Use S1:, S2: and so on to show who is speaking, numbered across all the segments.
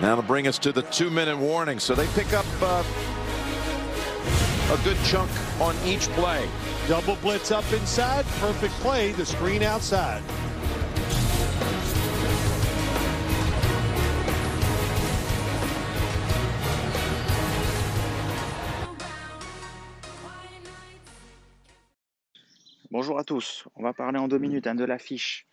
S1: That'll bring us to the two-minute warning. So they pick up uh, a good chunk on each play.
S2: Double blitz up inside. Perfect play. The screen outside.
S3: Bonjour à tous. On va parler en deux minutes hein, de l'affiche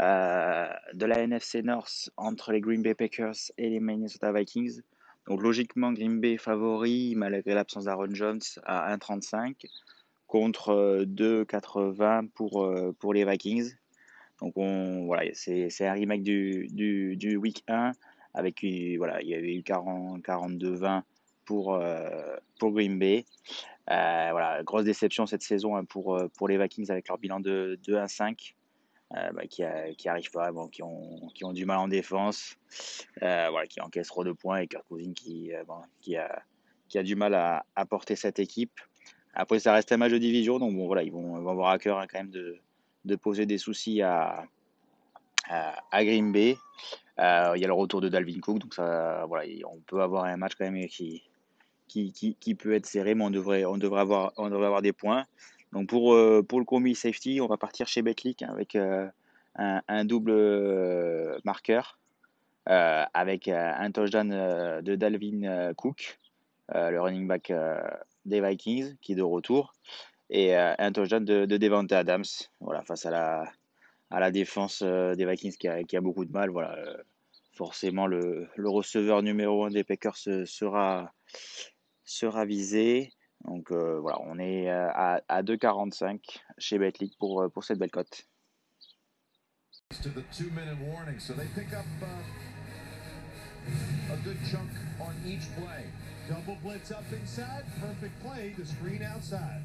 S3: euh, de la NFC North entre les Green Bay Packers et les Minnesota Vikings. Donc logiquement, Green Bay favori malgré l'absence d'Aaron Jones à 1,35 contre 2,80 euh, pour, euh, pour les Vikings. Donc on, voilà, c'est un remake du, du, du, week 1 avec voilà, il y avait eu 40, 42-20 pour, pour Green Bay. voilà, grosse déception cette saison hein, pour, pour les Vikings avec leur bilan de 2-1-5. Euh, bah, qui, qui arrivent pas, qui, ont, du mal en défense, euh, qui encaissent trop de points et Kirk qui, euh, qui, a, a du mal à, à, porter cette équipe. Après, ça reste un match de division, donc voilà, ils vont, avoir à cœur hein, quand même de, poser des soucis à, à, Green Bay. il y a le retour de Dalvin Cook, donc on peut avoir un match quand même qui, peut être serré, mais on devrait avoir des points. Donc pour, euh, pour le combi safety, on va partir chez Betclic avec euh, un, double euh, marqueur avec un touchdown de Dalvin Cook, le running back des Vikings qui est de retour, et un touchdown de, de Devante Adams voilà, face à la, à la défense des Vikings qui a, qui a beaucoup de mal. Voilà, forcément, le, le receveur numéro 1 des Packers sera, sera visé. Donc euh, voilà, on est euh, à, à 2,45 chez Betclic pour, euh, pour cette belle cote.
S2: Double blitz up inside, perfect play, the screen outside.